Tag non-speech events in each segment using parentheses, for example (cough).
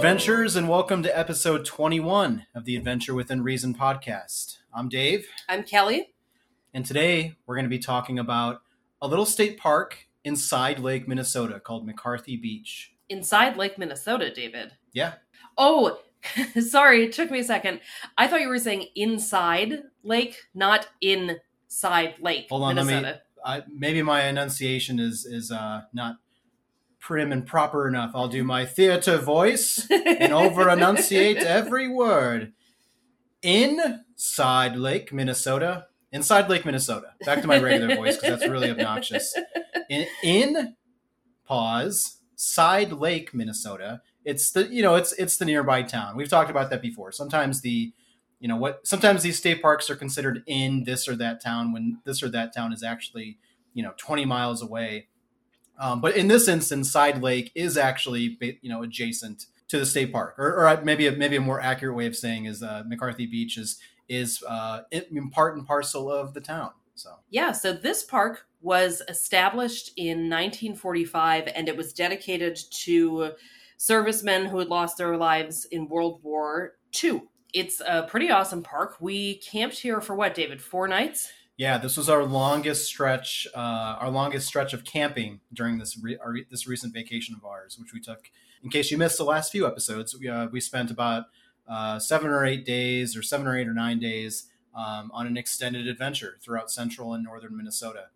adventurers, and welcome to episode 21 of the Adventure Within Reason podcast. I'm Dave, I'm Kelly. and today we're going to be talking about a little state park inside Lake Minnesota called McCarthy Beach. Inside Lake Minnesota, David. Yeah, Oh, (laughs) sorry, it took me a second. I thought you were saying inside lake, not inside lake. Hold on, let me- Minnesota. I, maybe my enunciation is is uh, not prim and proper enough. I'll do my theater voice and over enunciate (laughs) every word. Inside Lake Minnesota. Inside Lake Minnesota. Back to my regular voice because that's really obnoxious. In, in pause side Lake Minnesota. It's the you know it's it's the nearby town. We've talked about that before. Sometimes the you know what sometimes these state parks are considered in this or that town when this or that town is actually you know 20 miles away um, but in this instance side lake is actually you know adjacent to the state park or, or maybe a, maybe a more accurate way of saying is uh, mccarthy beach is is uh, in part and parcel of the town so Yeah, so this park was established in 1945 and it was dedicated to servicemen who had lost their lives in World War II. It's a pretty awesome park. We camped here for what, David? Four nights? Yeah this was our longest stretch uh, our longest stretch of camping during this re- our, this recent vacation of ours which we took in case you missed the last few episodes we, uh, we spent about uh, seven or eight days or seven or eight or nine days um, on an extended adventure throughout central and northern minnesota.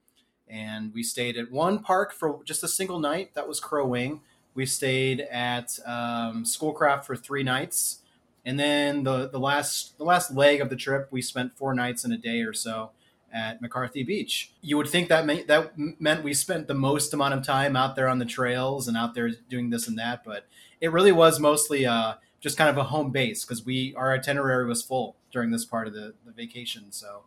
And we stayed at one park for just a single night that was crow wing. We stayed at um, schoolcraft for three nights. And then the, the last the last leg of the trip we spent four nights and a day or so at McCarthy Beach. You would think that meant, that meant we spent the most amount of time out there on the trails and out there doing this and that, but it really was mostly uh, just kind of a home base because we our itinerary was full during this part of the, the vacation. So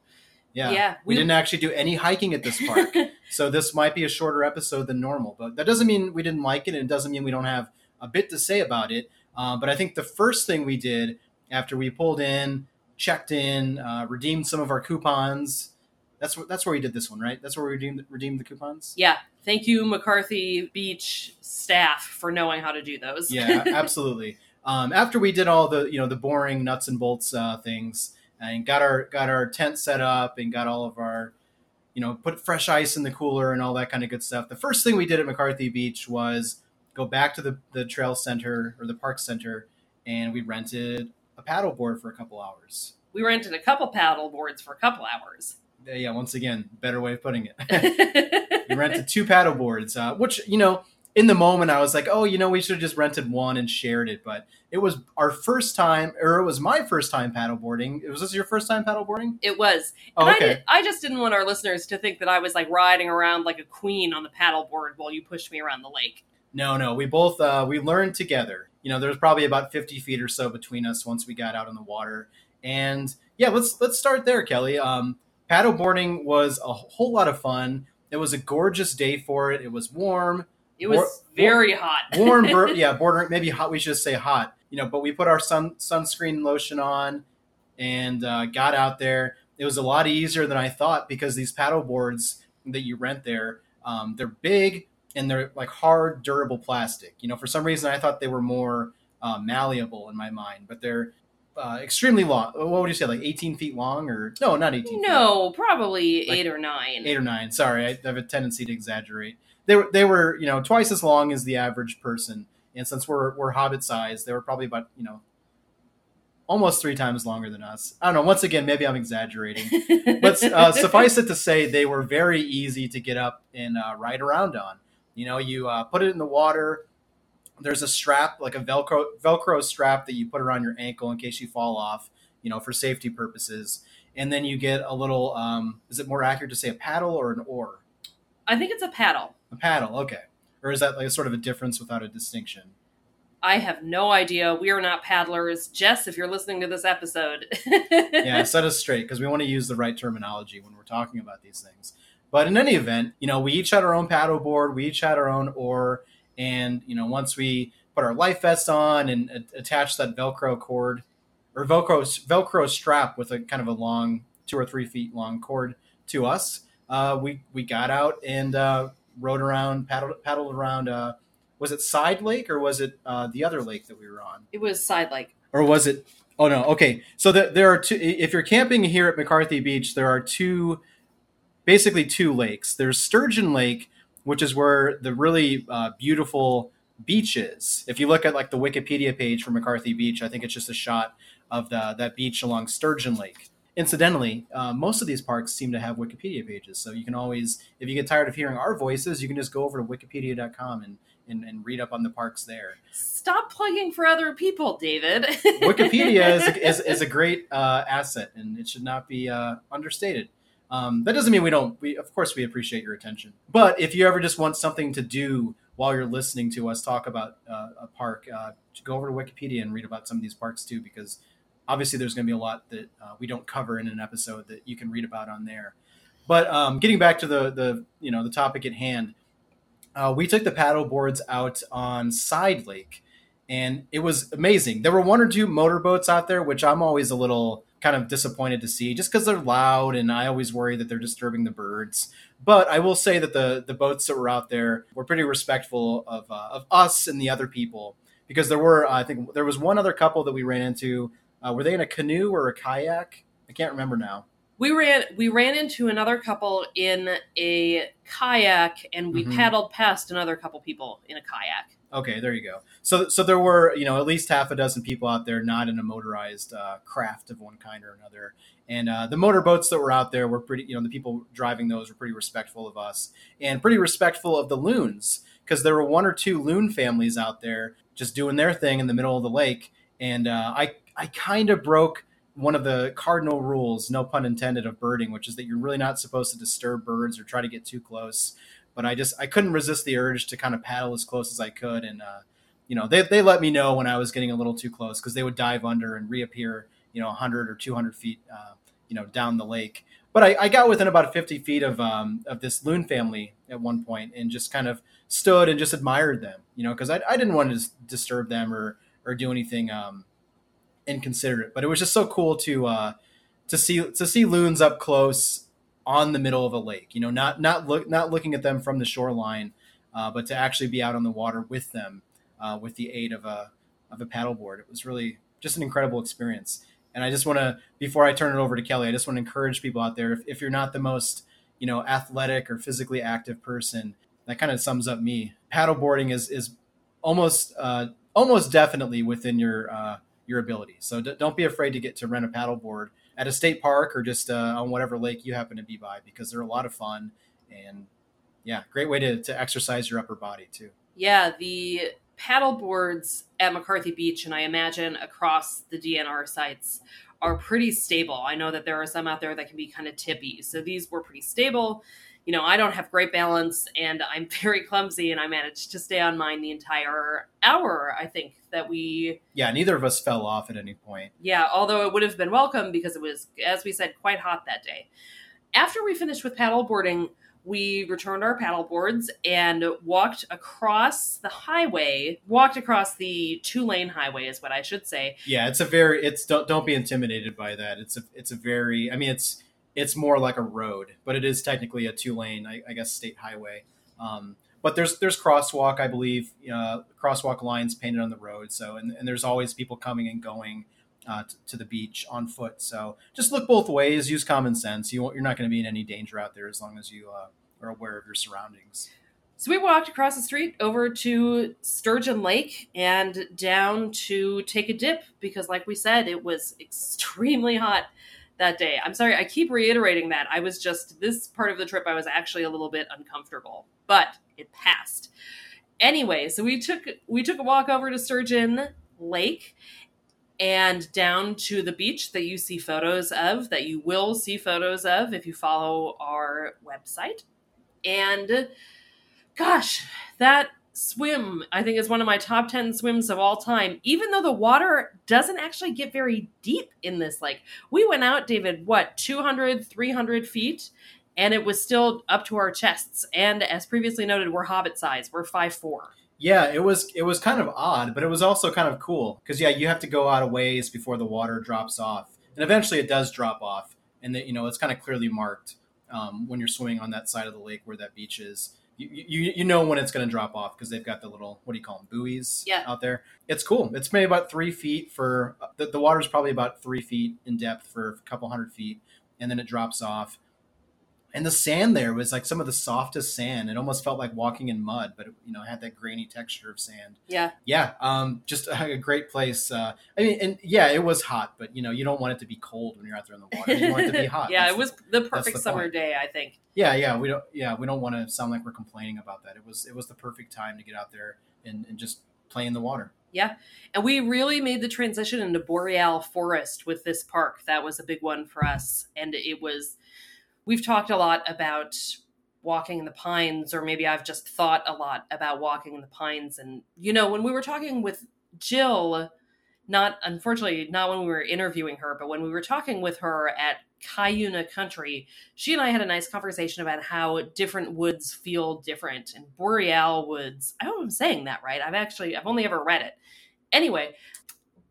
yeah, Yeah, we, we- didn't actually do any hiking at this park. (laughs) so this might be a shorter episode than normal, but that doesn't mean we didn't like it, and it doesn't mean we don't have a bit to say about it. Uh, but I think the first thing we did after we pulled in, checked in, uh, redeemed some of our coupons. That's where that's where we did this one, right? That's where we redeemed redeemed the coupons. yeah, thank you, McCarthy Beach staff, for knowing how to do those. Yeah, (laughs) absolutely. Um, after we did all the you know the boring nuts and bolts uh, things and got our got our tent set up and got all of our you know put fresh ice in the cooler and all that kind of good stuff. The first thing we did at McCarthy Beach was go back to the the trail center or the park center and we rented a paddleboard for a couple hours. we rented a couple paddle boards for a couple hours. Yeah, once again, better way of putting it. (laughs) (laughs) we rented two paddle boards, uh, which you know, in the moment I was like, oh, you know, we should have just rented one and shared it. But it was our first time, or it was my first time paddleboarding. Was this your first time paddleboarding? It was. Oh, And I, okay. did, I just didn't want our listeners to think that I was like riding around like a queen on the paddleboard while you pushed me around the lake. No, no, we both uh, we learned together. You know, there was probably about fifty feet or so between us once we got out on the water. And yeah, let's let's start there, Kelly. Um, paddleboarding was a whole lot of fun. It was a gorgeous day for it. It was warm. It was War- very hot. (laughs) warm bur- (laughs) yeah bordering maybe hot we should just say hot you know but we put our sun sunscreen lotion on and uh, got out there it was a lot easier than i thought because these paddle boards that you rent there um, they're big and they're like hard durable plastic you know for some reason i thought they were more uh, malleable in my mind but they're uh, extremely long what would you say like 18 feet long or no not 18 feet No, probably Like eight or nine. eight or nine. Sorry, I have a tendency to exaggerate. They were they were you know twice as long as the average person, and since we're we're hobbit size, they were probably about you know almost three times longer than us. I don't know. Once again, maybe I'm exaggerating, (laughs) but uh, suffice it to say, they were very easy to get up and uh, ride around on. You know, you uh, put it in the water. There's a strap, like a Velcro Velcro strap that you put around your ankle in case you fall off. You know, for safety purposes. And then you get a little. Um, is it more accurate to say a paddle or an oar? I think it's a paddle. A paddle, okay. Or is that like a sort of a difference without a distinction? I have no idea. We are not paddlers. Jess, if you're listening to this episode. (laughs) yeah, set us straight because we want to use the right terminology when we're talking about these things. But in any event, you know, we each had our own paddle board, we each had our own oar, and you know, once we put our life vest on and a- attach that Velcro cord or Velcro Velcro strap with a kind of a long two or three feet long cord to us, uh, we we got out and uh, rode around, paddled paddled around uh, was it Side Lake or was it uh, the other lake that we were on? It was Side Lake. Or was it? Oh no. Okay. So the, there are two. If you're camping here at McCarthy Beach, there are two, basically two lakes. There's Sturgeon Lake, which is where the really uh, beautiful beach is. If you look at like the Wikipedia page for McCarthy Beach, I think it's just a shot of the that beach along Sturgeon Lake. Incidentally, uh, most of these parks seem to have Wikipedia pages, so you can always, if you get tired of hearing our voices, you can just go over to wikipedia.com and and, and read up on the parks there. Stop plugging for other people, David. Wikipedia is, (laughs) is, is, a great uh, asset, and it should not be uh, understated. Um, that doesn't mean we don't. We of course we appreciate your attention, but if you ever just want something to do while you're listening to us talk about uh, a park, uh, go over to Wikipedia and read about some of these parks too, because obviously there's going to be a lot that uh, we don't cover in an episode that you can read about on there. But um, getting back to the the you know the topic at hand, uh, we took the paddle boards out on Side Lake, and it was amazing. There were one or two motorboats out there, which I'm always a little kind of disappointed to see, just because they're loud, and I always worry that they're disturbing the birds. But I will say that the the boats that were out there were pretty respectful of uh, of us and the other people, because there were I think there was one other couple that we ran into. Uh, were they in a canoe or a kayak? I can't remember now we ran we ran into another couple in a kayak and we mm-hmm. paddled past another couple people in a kayak okay there you go. So so there were you know at least half a dozen people out there not in a motorized uh, craft of one kind or another. And uh, the motorboats that were out there were pretty you know the people driving those were pretty respectful of us and pretty respectful of the loons because there were one or two loon families out there just doing their thing in the middle of the lake. And uh, i i kind of broke one of the cardinal rules, no pun intended, of birding, which is that you're really not supposed to disturb birds or try to get too close. But I just I couldn't resist the urge to kind of paddle as close as I could, and uh, you know they they let me know when I was getting a little too close because they would dive under and reappear, you know, 100 or 200 feet, uh, you know, down the lake. But I, I, got within about 50 feet of um, of this loon family at one point and just kind of stood and just admired them, you know, because I, I didn't want to disturb them or or do anything. Um, inconsiderate. But it was just so cool to uh, to see to see loons up close on the middle of a lake. You know, not not look not looking at them from the shoreline, uh, but to actually be out on the water with them uh, with the aid of a of a paddleboard. It was really just an incredible experience. And I just want to, before I turn it over to Kelly, I just want to encourage people out there. If, if you're not the most, you know, athletic or physically active person, that kind of sums up me. Paddleboarding is is almost uh, almost definitely within your uh, your ability. So d- don't be afraid to get to rent a paddleboard at a state park or just uh, on whatever lake you happen to be by because they're a lot of fun and yeah, great way to, to exercise your upper body too. Yeah, the paddle boards at McCarthy Beach and I imagine across the DNR sites are pretty stable. I know that there are some out there that can be kind of tippy. So these were pretty stable you know, I don't have great balance and I'm (laughs) very clumsy and I managed to stay on mine the entire hour, I think, that we. Yeah, neither of us fell off at any point. Yeah, although it would have been welcome because it was, as we said, quite hot that day. After we finished with paddleboarding, we returned our paddle boards and walked across the highway walked across the two lane highway is what i should say yeah it's a very it's don't, don't be intimidated by that it's a it's a very i mean it's it's more like a road, but it is technically a two lane, I, I guess, state highway. Um, but there's there's crosswalk, I believe, uh, crosswalk lines painted on the road. So and, and there's always people coming and going uh, t- to the beach on foot. So just look both ways. Use common sense. You you're not going to be in any danger out there as long as you uh, are aware of your surroundings. So we walked across the street over to Sturgeon Lake and down to take a dip because, like we said, it was extremely hot that day. I'm sorry, I keep reiterating that. I was just, this part of the trip, I was actually a little bit uncomfortable, but it passed. Anyway, so we took we took a walk over to Sturgeon Lake and down to the beach that you see photos of, that you will see photos of if you follow our website. And gosh, that swim, I think, is one of my top 10 swims of all time, even though the water doesn't actually get very deep in this lake. We went out, David, what, 200, 300 feet? And it was still up to our chests. And as previously noted, we're hobbit size. We're five four. Yeah, it was it was kind of odd, but it was also kind of cool because yeah, you have to go out a ways before the water drops off, and eventually it does drop off, and that you know it's kind of clearly marked um, when you're swimming on that side of the lake where that beach is you, you, you know when it's going to drop off because they've got the little what do you call them buoys Yeah. out there. It's cool. It's maybe about three feet for uh, the, the water's probably about three feet in depth for a couple hundred feet, and then it drops off. And the sand there was like some of the softest sand. It almost felt like walking in mud, but it, you know, it had that grainy texture of sand. Yeah. Yeah, um, just a, a great place. Uh, I mean, and yeah, it was hot, but you know, you don't want it to be cold when you're out there in the water. You want it to be (laughs) hot. yeah, That's it was the perfect the summer point. day, I think. yeah, yeah, we don't. Yeah, we don't want to sound like we're complaining about that. It was it was the perfect time to get out there and, and just play in the water. Yeah. And we really made the transition into boreal forest with this park. That was a big one for us. And it was, we've talked a lot about walking in the pines, or maybe I've just thought a lot about walking in the pines. And, you know, when we were talking with Jill, not unfortunately, not when we were interviewing her, but when we were talking with her at Cuyuna Country, she and I had a nice conversation about how different woods feel different. And boreal woods, I hope I'm saying that right. I've actually, I've only ever read it. Anyway,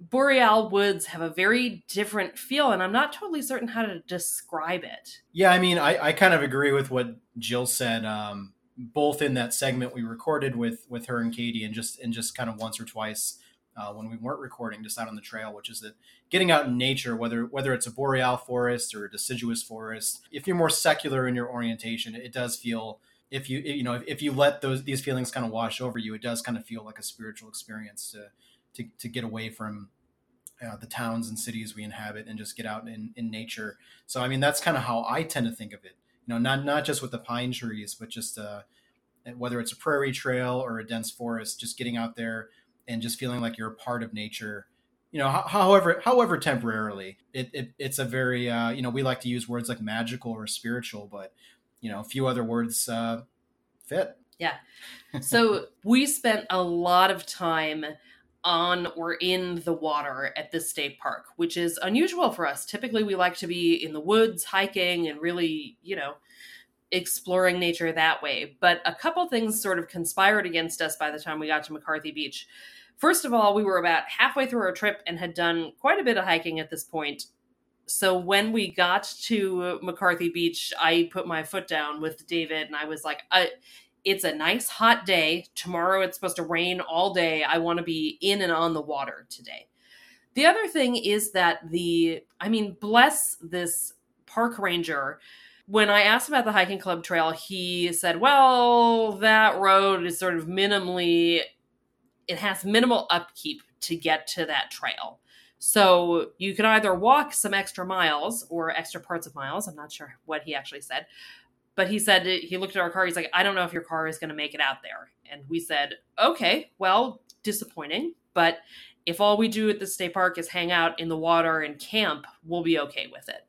boreal woods have a very different feel, and I'm not totally certain how to describe it. Yeah, I mean, I, I kind of agree with what Jill said, um, both in that segment we recorded with with her and Katie, and just and just kind of once or twice uh, when we weren't recording, just out on the trail, which is that getting out in nature, whether whether it's a boreal forest or a deciduous forest, if you're more secular in your orientation, it does feel if you you know if, if you let those these feelings kind of wash over you, it does kind of feel like a spiritual experience to to, to get away from uh, the towns and cities we inhabit and just get out in, in nature. So I mean that's kind of how I tend to think of it. You know, not not just with the pine trees, but just uh, whether it's a prairie trail or a dense forest, just getting out there and just feeling like you're a part of nature. You know, ho- however however temporarily, it, it it's a very uh, you know we like to use words like magical or spiritual, but you know a few other words uh, fit. Yeah. (laughs) So we spent a lot of time on or in the water at this state park, which is unusual for us. Typically, we like to be in the woods, hiking, and really, you know, exploring nature that way. But a couple things sort of conspired against us by the time we got to McCarthy Beach. First of all, we were about halfway through our trip and had done quite a bit of hiking at this point. So when we got to McCarthy Beach, I put my foot down with David and I was like, I, it's a nice hot day. Tomorrow it's supposed to rain all day. I want to be in and on the water today. The other thing is that the, I mean, bless this park ranger. When I asked about the hiking club trail, he said, well, that road is sort of minimally, it has minimal upkeep to get to that trail. So you can either walk some extra miles or extra parts of miles. I'm not sure what he actually said. But he said he looked at our car. He's like, I don't know if your car is going to make it out there. And we said, okay, well, disappointing. But if all we do at the state park is hang out in the water and camp, we'll be okay with it.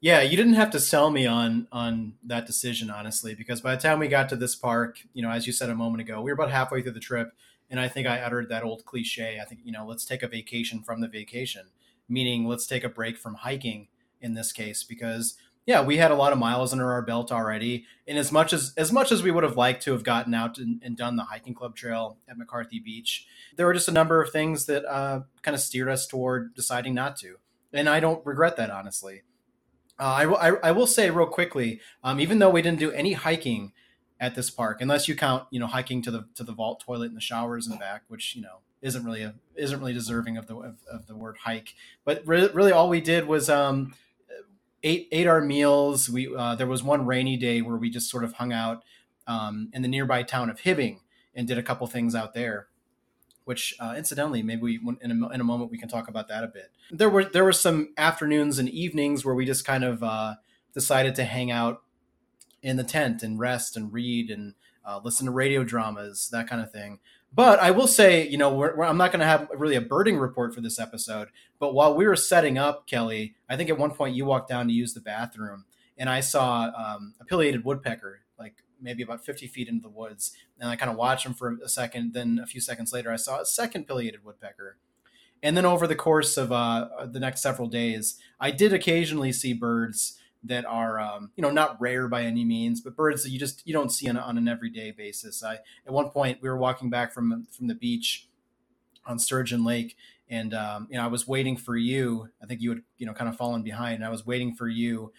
Yeah, you didn't have to sell me on on that decision, honestly, because by the time we got to this park, you know, as you said a moment ago, we were about halfway through the trip, and I think I uttered that old cliche. I think you know, let's take a vacation from the vacation, meaning let's take a break from hiking in this case, because yeah, we had a lot of miles under our belt already, and as much as as much as we would have liked to have gotten out and, and done the hiking club trail at McCarthy Beach, there were just a number of things that uh, kind of steered us toward deciding not to, and I don't regret that honestly. Uh, I, will- I, I will say real quickly, um, even though we didn't do any hiking at this park, unless you count, you know, hiking to the to the vault toilet and the showers in the back, which you know isn't really a, isn't really deserving of the of, of the word hike. But re- really, all we did was um, ate ate our meals. We uh, there was one rainy day where we just sort of hung out um, in the nearby town of Hibbing and did a couple things out there which uh, incidentally maybe we in a, in a moment we can talk about that a bit there were there were some afternoons and evenings where we just kind of uh, decided to hang out in the tent and rest and read and uh, listen to radio dramas that kind of thing but i will say you know we're, we're, i'm not going to have really a birding report for this episode but while we were setting up kelly i think at one point you walked down to use the bathroom and i saw um, a pileated woodpecker like maybe about 50 feet into the woods and I kind of watched him for a second. Then a few seconds later, I saw a second pileated woodpecker. And then over the course of uh, the next several days, I did occasionally see birds that are, um, you know, not rare by any means, but birds that you just you don't see on, on an everyday basis. I at one point we were walking back from from the beach on Sturgeon Lake, and um, you know I was waiting for you. I think you had you know kind of fallen behind. And I was waiting for you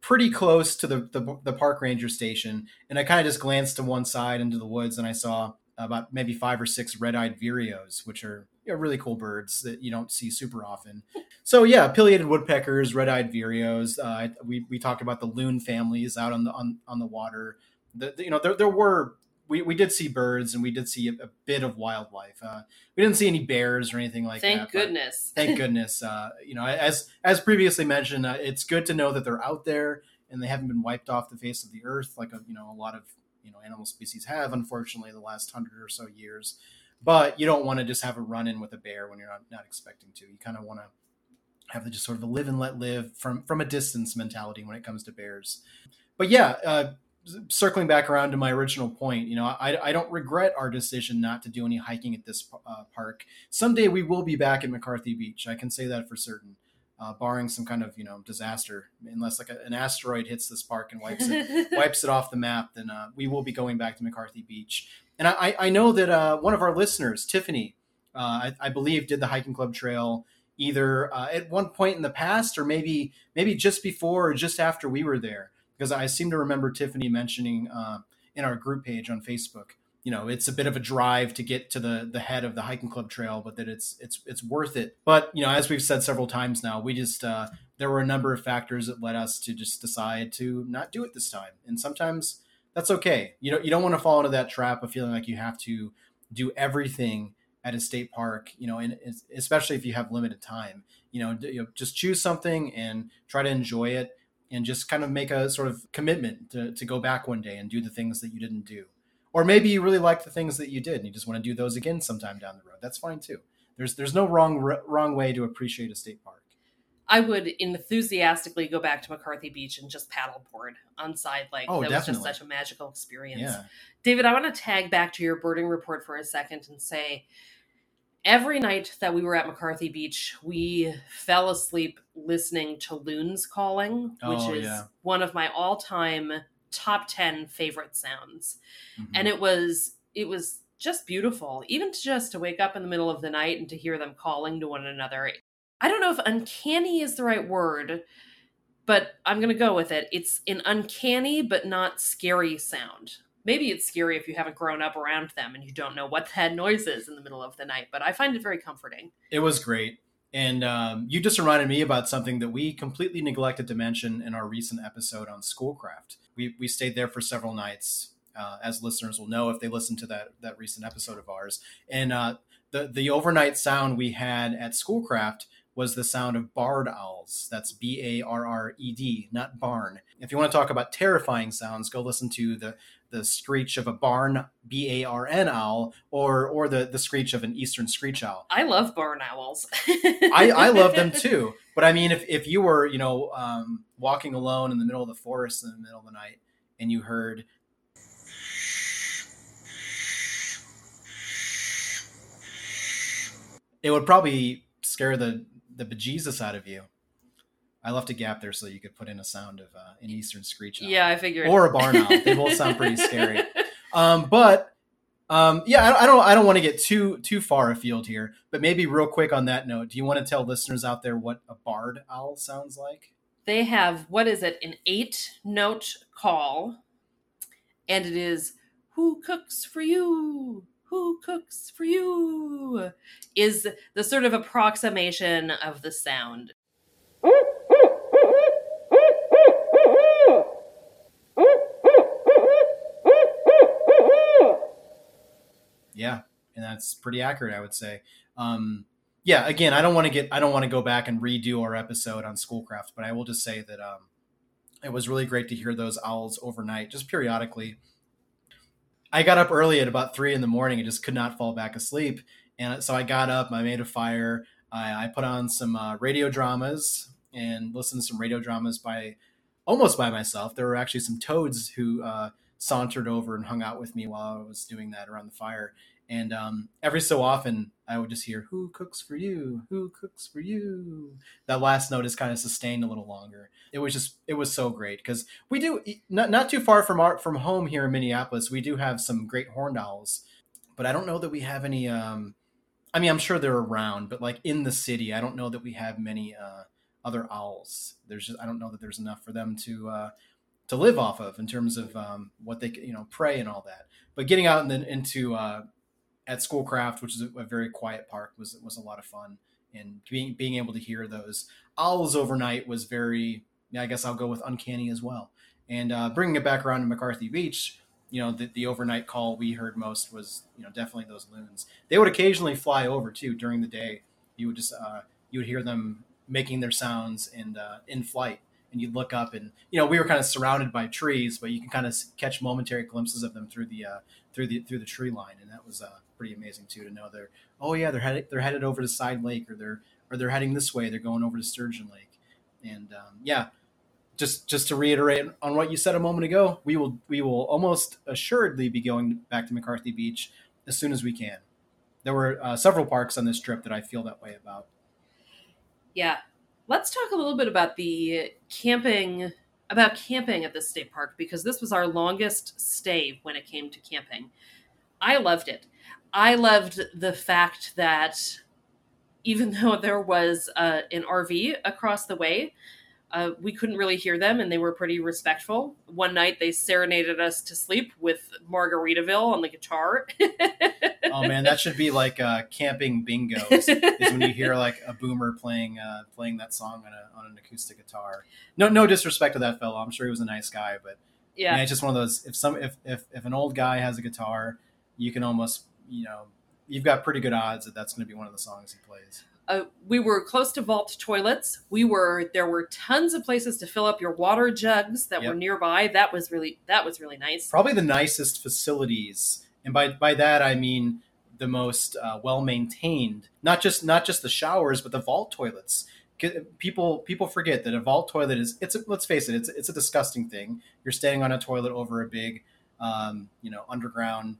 pretty close to the, the, the park ranger station, and I kind of just glanced to one side into the woods, and I saw about maybe five or six red-eyed vireos, which are you know, really cool birds that you don't see super often. So yeah, pileated woodpeckers, red-eyed vireos. Uh, we we talked about the loon families out on the on, on the water. The, the, you know there there were we, we did see birds and we did see a, a bit of wildlife. Uh, we didn't see any bears or anything like thank that. Thank goodness. (laughs) thank goodness. Uh, you know, as as previously mentioned, uh, it's good to know that they're out there and they haven't been wiped off the face of the earth like a, you know a lot of you know animal species have unfortunately the last hundred or so years but you don't want to just have a run in with a bear when you're not, not expecting to you kind of want to have the just sort of a live and let live from from a distance mentality when it comes to bears but yeah uh, circling back around to my original point you know I, I don't regret our decision not to do any hiking at this uh, park someday we will be back at mccarthy beach i can say that for certain uh, barring some kind of you know disaster. Unless like a, an asteroid hits this park and wipes it (laughs) wipes it off the map, then uh, we will be going back to McCarthy Beach. And I, I know that uh, one of our listeners, Tiffany, uh, I, I, believe, did the hiking club trail either uh, at one point in the past or maybe maybe just before or just after we were there. Because I seem to remember Tiffany mentioning uh, in our group page on Facebook you know it's a bit of a drive to get to the the head of the hiking club trail but that it's it's it's worth it. But you know as we've said several times now we just uh, there were a number of factors that led us to just decide to not do it this time. And sometimes that's okay. You know you don't want to fall into that trap of feeling like you have to do everything at a state park you know and especially if you have limited time you know, you know just choose something and try to enjoy it and just kind of make a sort of commitment to, to go back one day and do the things that you didn't do or maybe you really like the things that you did and you just want to do those again sometime down the road. That's fine too. There's there's no wrong wrong way to appreciate a state park. I would enthusiastically go back to McCarthy Beach and just paddleboard on Side Lake oh, that definitely. was just such a magical experience. Yeah. David, I want to tag back to your birding report for a second and say every night that we were at McCarthy Beach, we fell asleep listening to loons calling, which oh, is yeah. one of my all-time top 10 favorite sounds. Mm-hmm. and it was it was just beautiful. Even to just to wake up in the middle of the night and to hear them calling to one another. I don't know if uncanny is the right word but i'm going to go with it. It's an uncanny but not scary sound maybe it's scary if you haven't grown up around them and you don't know what that noise is in the middle of the night but i find it very comforting it was great and um, you just reminded me about something that we completely neglected to mention in our recent episode on Schoolcraft. We, we stayed there for several nights, uh, as listeners will know if they listened to that that recent episode of ours. And uh, the the overnight sound we had at Schoolcraft was the sound of barred owls. That's B A R R E D, not barn. If you want to talk about terrifying sounds, go listen to the the screech of a barn B A R N owl or or the the screech of an eastern screech owl. I love barn owls. (laughs) I, I love them (laughs) too. But I mean, if, if you were you know um, walking alone in the middle of the forest in the middle of the night and you heard it would probably scare the the bejesus out of you. I left a gap there so you could put in a sound of uh, an eastern screech owl. Yeah, I figured. Or a barn owl. they both sound pretty scary. (laughs) Um, but um, yeah, I, I don't. I don't want to get too too far afield here. But maybe real quick on that note, do you want to tell listeners out there what a barred owl sounds like? They have what is it? An eight note call, and it is "Who cooks for you? Who cooks for you?" Is the sort of approximation of the sound. Yeah, and that's pretty accurate, I would say. Um, yeah, again, I don't want to get, I don't want to go back and redo our episode on Schoolcraft, but I will just say that um, it was really great to hear those owls overnight, just periodically. I got up early at about three in the morning and just could not fall back asleep, and so I got up, I made a fire, I, I put on some uh, radio dramas and listened to some radio dramas by almost by myself. There were actually some toads who uh, sauntered over and hung out with me while I was doing that around the fire. And um, every so often, I would just hear, Who cooks for you? Who cooks for you? That last note is kind of sustained a little longer. It was just, it was so great because we do, not, not too far from our, from home here in Minneapolis, we do have some great horned owls, but I don't know that we have any. Um, I mean, I'm sure they're around, but like in the city, I don't know that we have many uh, other owls. There's just I don't know that there's enough for them to uh, to live off of in terms of um, what they you know prey and all that. But getting out and then into uh, at Schoolcraft, which is a, a, very quiet park, was was a lot of fun. And being being able to hear those owls overnight was very. I guess I'll go with uncanny as well. And uh, bringing it back around to McCarthy Beach, you know, the, the overnight call we heard most was, you know, definitely those loons. They would occasionally fly over too during the day. You would just, uh, you would hear them making their sounds and uh, in flight, and you'd look up and, you know, we were kind of surrounded by trees, but you can kind of catch momentary glimpses of them through the uh, through the through the tree line, and that was uh, pretty amazing too to know they're, oh yeah, they're headed they're headed over to Side Lake, or they're or they're heading this way, they're going over to Sturgeon Lake, and um, yeah, just just to reiterate on what you said a moment ago, we will we will almost assuredly be going back to McCarthy Beach as soon as we can. There were uh, several parks on this trip that I feel that way about. Yeah, let's talk a little bit about the camping about camping at the state park because this was our longest stay when it came to camping. I loved it. I loved the fact that even (laughs) though there was uh, an RV across the way, uh, we couldn't really hear them, and they were pretty respectful. One night, they serenaded us to sleep with Margaritaville on the guitar. (laughs) (laughs) oh man, that should be like uh, camping bingo. Is when you hear like a boomer playing uh, playing that song on, a, on an acoustic guitar. No, no disrespect to that fellow. I'm sure he was a nice guy, but yeah, man, it's just one of those. If some if, if if an old guy has a guitar, you can almost you know you've got pretty good odds that that's going to be one of the songs he plays. Uh, we were close to vault toilets. We were there were tons of places to fill up your water jugs that yep. were nearby. That was really that was really nice. Probably the nicest facilities, and by by that I mean the most uh, well maintained. Not just not just the showers, but the vault toilets. People people forget that a vault toilet is it's a, let's face it it's it's a disgusting thing. You're standing on a toilet over a big um, you know underground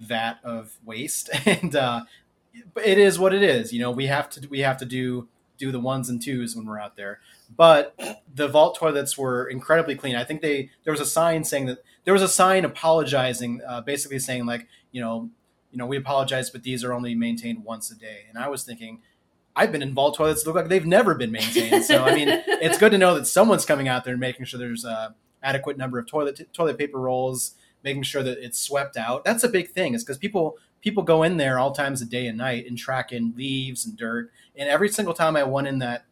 vat of waste (laughs) and uh, it is what it is. You know, we have to we have to do do the ones and twos when we're out there. But the vault toilets were incredibly clean. I think they there was a sign saying that there was a sign apologizing, uh, basically saying like you know you know we apologize, but these are only maintained once a day. And I was thinking. I've been in vault toilets that look like they've never been maintained. So I mean, (laughs) it's good to know that someone's coming out there and making sure there's a adequate number of toilet toilet paper rolls, making sure that it's swept out. That's a big thing, is because people people go in there all times of day and night and track in leaves and dirt. And every single time I went in that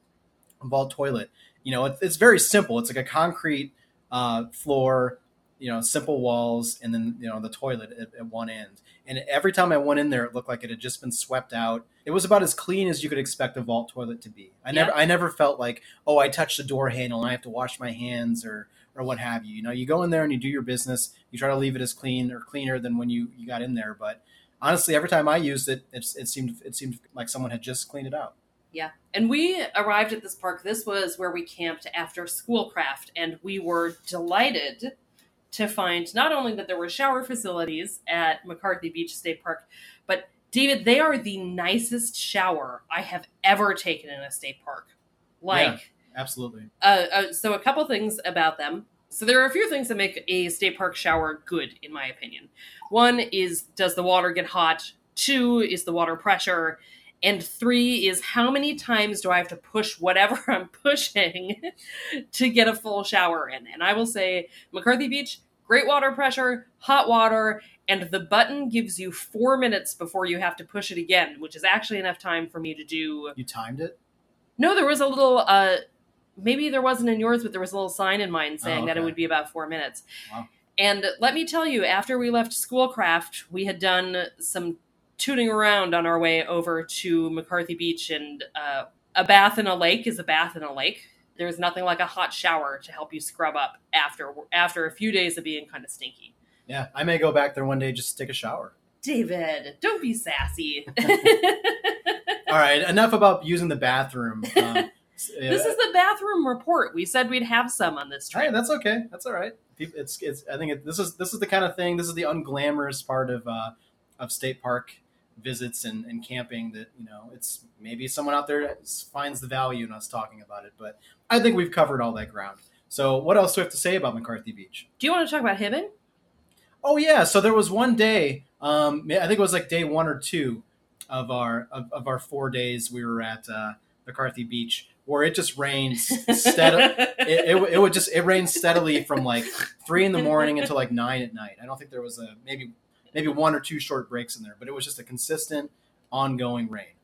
vault toilet, you know, it, it's very simple. It's like a concrete uh, floor, you know, simple walls, and then you know the toilet at, at, one end. And every time I went in there, it looked like it had just been swept out. It was about as clean as you could expect a vault toilet to be. I never, I never felt like, oh, I touched the door handle and I have to wash my hands or or what have you. You know, you go in there and you do your business. You try to leave it as clean or cleaner than when you you got in there, but honestly, every time I used it, it, it seemed it seemed like someone had just cleaned it out. Yeah. And we arrived at this park. This was where we camped after Schoolcraft, and we were delighted to find not only that there were shower facilities at McCarthy Beach State Park, but David, they are the nicest shower I have ever taken in a state park. Like, yeah, absolutely. Uh, uh, so, a couple things about them. So there are a few things that make a state park shower good, in my opinion. One is does the water get hot? Two is the water pressure. And three is how many times do I have to push whatever (laughs) I'm pushing (laughs) to get a full shower in? And I will say McCarthy Beach, great water pressure, hot water, and the button gives you four minutes before you have to push it again, which is actually enough time for me to do. You timed it? No, there was a little uh, maybe there wasn't in yours, but there was a little sign in mine saying oh, okay. that it would be about four minutes. Wow. And let me tell you, after we left Schoolcraft, we had done some tooting around on our way over to McCarthy Beach, and uh, a bath in a lake is a bath in a lake. There's nothing like a hot shower to help you scrub up after after a few days of being kind of stinky. Yeah, I may go back there one day just to take a shower. David, don't be sassy. (laughs) All right, enough about using the bathroom. Um, (laughs) this is the bathroom report. We said we'd have some on this trip. Hey, that's okay. That's all right. It's it's. I think it, this is this is the kind of thing. This is the unglamorous part of uh, of state park visits and, and camping that you know it's maybe someone out there finds the value in us talking about it but i think we've covered all that ground so what else do we have to say about mccarthy beach do you want to talk about hibbing oh yeah so there was one day um, i think it was like day one or two of our of, of our four days we were at uh, mccarthy beach where it just rains steadily. (laughs) it, it, it would just it rained steadily from like three in the morning until like nine at night. I don't think there was a maybe maybe one or two short breaks in there, but it was just a consistent, ongoing rain.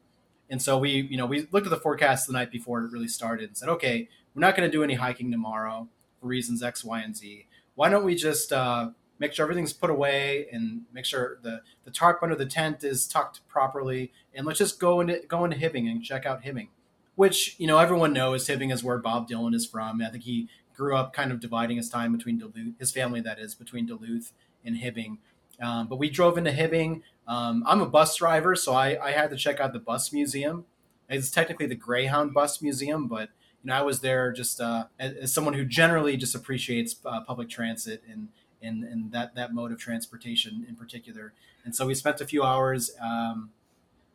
And so we, you know, we looked at the forecast the night before it really started and said, okay, we're not going to do any hiking tomorrow for reasons X, Y, and Z. Why don't we just uh, make sure everything's put away and make sure the, the tarp under the tent is tucked properly, and let's just go into go into Hibbing and check out Hibbing, which you know everyone knows Hibbing is where Bob Dylan is from. I think he grew up kind of dividing his time between Duluth, his family that is between Duluth and Hibbing. Um, but we drove into Hibbing. Um, I'm a bus driver, so I, I had to check out the bus museum. It's technically the Greyhound Bus Museum, but you know I was there just uh, as, as, someone who generally just appreciates uh, public transit and and and that that mode of transportation in particular. And so we spent a few hours. Um,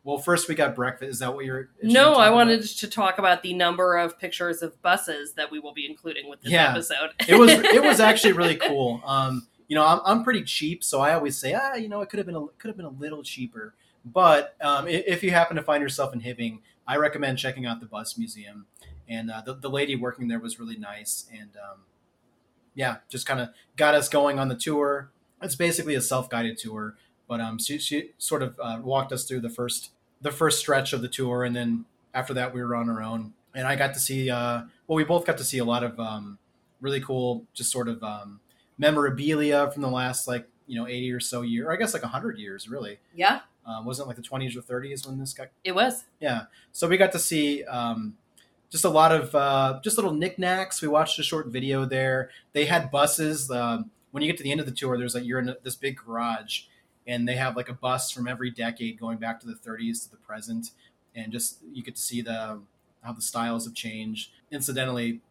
well, first we got breakfast. Is that what you're? No, I wanted about? to talk about the number of pictures of buses that we will be including with this yeah, episode. it was (laughs) it was actually really cool. Um, you know, I'm, I'm pretty cheap, so I always say, ah, you know, it could have been a, could have been a little cheaper. But um, if you happen to find yourself in Hibbing, I recommend checking out the bus museum. And uh, the, the lady working there was really nice, and um, yeah, just kind of got us going on the tour. It's basically a self guided tour, but um, she, she sort of uh, walked us through the first the first stretch of the tour, and then after that we were on our own. And I got to see, uh, well, we both got to see a lot of um, really cool, just sort of um, memorabilia from the last like you know 80 or so year or i guess like 100 years really. Yeah. Uh, wasn't like the 20s or 30s when this got it was. Yeah. So we got to see um, just a lot of uh, just little knickknacks. We watched a short video there. They had buses um, when you get to the end of the tour there's like you're in this big garage and they have like a bus from every decade going back to the 30s to the present and just you get to see the how the styles have changed. Incidentally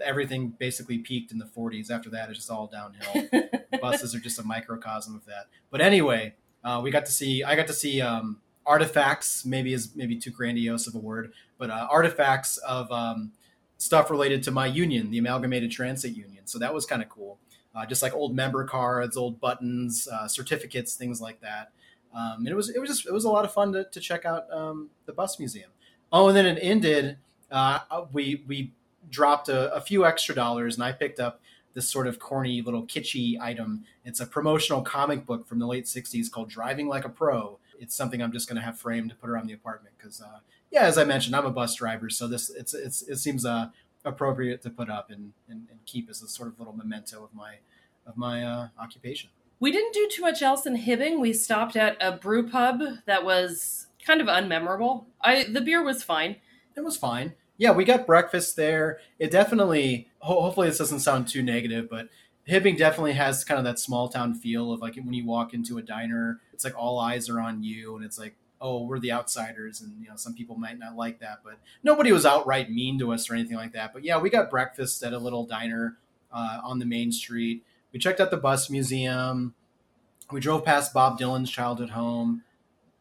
everything basically peaked in the 40s. After that, it's just all downhill. (laughs) Buses are just a microcosm of that. But anyway, uh, we got to see. I got to see um, artifacts. Maybe is maybe too grandiose of a word, but uh, artifacts of um, stuff related to my union, the Amalgamated Transit Union. So that was kind of cool. Uh, just like old member cards, old buttons, uh, certificates, things like that. Um, and it was it was just it was a lot of fun to, to check out um, the bus museum. Oh, and then it ended. Uh, we we dropped a, a few extra dollars and I picked up this sort of corny little kitschy item. It's a promotional comic book from the late 60s called Driving Like a Pro. It's something I'm just going to have framed to put around the apartment because, uh, yeah, as I mentioned, I'm a bus driver, so this it's, it's it seems uh, appropriate to put up and, and, and, keep as a sort of little memento of my of my uh, occupation. We didn't do too much else in Hibbing. We stopped at a brew pub that was kind of unmemorable. I the beer was fine. It was fine yeah, we got breakfast there. It definitely, ho- hopefully, this doesn't sound too negative, but Hibbing definitely has kind of that small town feel of like when you walk into a diner, it's like all eyes are on you, and it's like, oh, we're the outsiders, and you know some people might not like that, but nobody was outright mean to us or anything like that. But yeah, we got breakfast at a little diner uh, on the main street. We checked out the bus museum. We drove past Bob Dylan's childhood home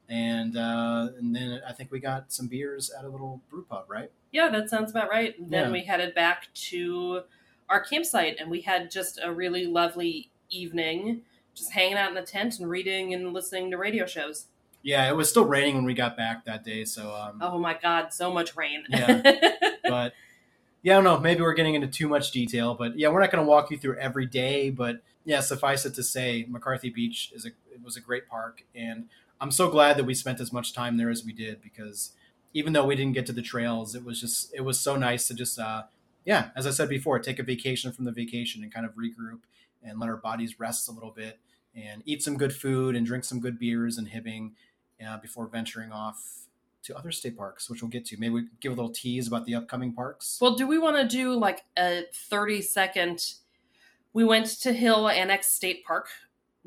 and uh, and then I think we got some beers at a little brew pub, right? Yeah, that sounds about right. then yeah. we headed back to our campsite, and we had just a really lovely evening, just hanging out in the tent and reading and listening to radio shows. Yeah, it was still raining when we got back that day, so. Um, oh my god, so much rain. yeah, (laughs) but yeah, I don't know. Maybe we're getting into too much detail, but yeah, we're not going to walk you through every day. But yeah, suffice it to say, McCarthy Beach is a it was a great park, and I'm so glad that we spent as much time there as we did because even though we didn't get to the trails, it was just it was so nice to just uh, yeah, as I said before, take a vacation from the vacation and kind of regroup and let our bodies rest a little bit and eat some good food and drink some good beers and Hibbing uh, before venturing off to other state parks, which we'll get to. Maybe we give a little tease about the upcoming parks. Well, do we want to do like a 30 second? We went to Hill Annex State Park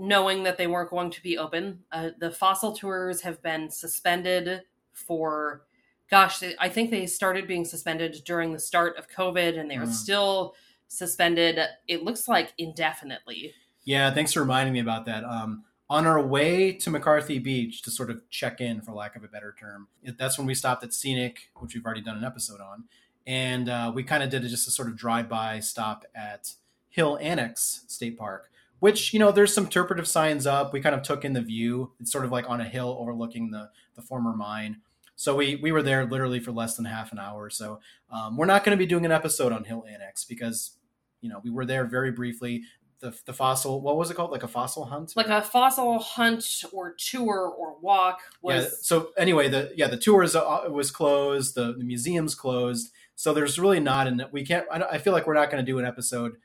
knowing that they weren't going to be open. Uh, the fossil tours have been suspended for, gosh, I think they started being suspended during the start of COVID and they are mm. still suspended, it looks like indefinitely. Yeah, thanks for reminding me about that. Um, on our way to McCarthy Beach to sort of check in, for lack of a better term, that's when we stopped at Scenic, which we've already done an episode on. And uh, we kind of did just a sort of drive by stop at Hill Annex State Park which you know there's some interpretive signs up. We kind of took in the view. It's sort of like on a hill overlooking the the former mine. So we we were there literally for less than half an hour. So um, we're not going to be doing an episode on Hill Annex because you know we were there very briefly. The, the fossil what was it called? Like a fossil hunt? Like a fossil hunt or tour or walk was yeah so anyway the yeah the tours uh, was closed. The, the museum's closed. So there's really not and we can't I, I feel like we're not going to do an episode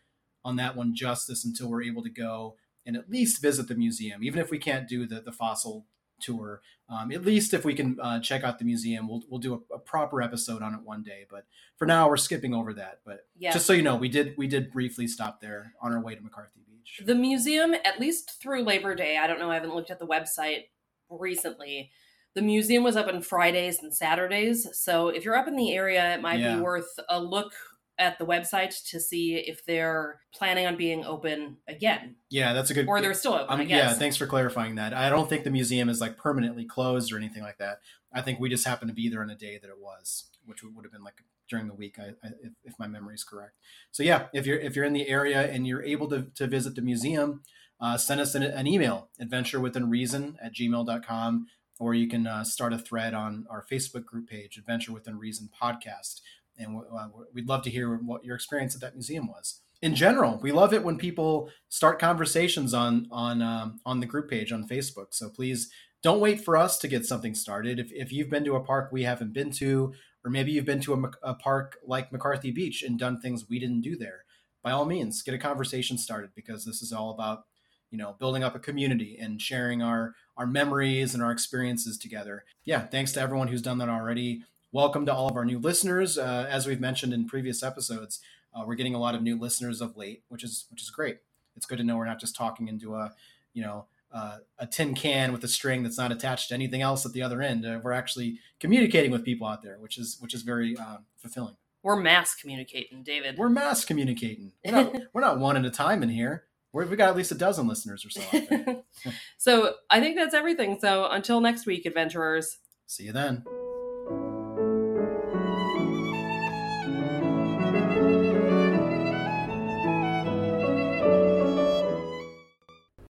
on that one justice until we're able to go and at least visit the museum even if we can't do the, the fossil tour. Um, at least if we can uh, check out the museum, we'll we'll do a, a, proper episode on it one day. But for now, we're skipping over that. But yeah. just so you know, we did we did briefly stop there on our way to McCarthy Beach. The museum, at least through Labor Day, I don't know. I haven't looked at the website recently. The museum was up on Fridays and Saturdays, so if you're up in the area, it might yeah. be worth a look at the website to see if they're planning on being open again. Yeah, that's a good. Or they're still open. Um, yeah, thanks for clarifying that. I don't think the museum is like permanently closed or anything like that. I think we just happened to be there on a day that it was, which would have been like during the week, I, I, if, if, my memory is correct. So yeah, if you're if you're in the area and you're able to, to visit the museum, uh, send us an, an, email, adventure within reason at gmail.com, or you can uh, start a thread on our Facebook group page, Adventure Within Reason Podcast and uh, we'd love to hear what your experience at that museum was. In general, we love it when people start conversations on on um, on the group page on Facebook. So please don't wait for us to get something started. If, if you've been to a park we haven't been to, or maybe you've been to a, a park like McCarthy Beach and done things we didn't do there, by all means, get a conversation started because this is all about you know building up a community and sharing our our memories and our experiences together. Yeah, thanks to everyone who's done that already welcome to all of our new listeners. Uh, as we've mentioned in previous episodes, uh, we're getting a lot of new listeners of late, which is which is great. It's good to know we're not just talking into a you know uh, a tin can with a string that's not attached to anything else at the other end. Uh, we're actually communicating with people out there, which is which is very um, fulfilling. We're mass communicating, David. We're mass communicating. We're not, (laughs) we're not one at a time in here. we have got at least a dozen listeners or so. (laughs) so I think that's everything. So until next week, adventurers. See you then.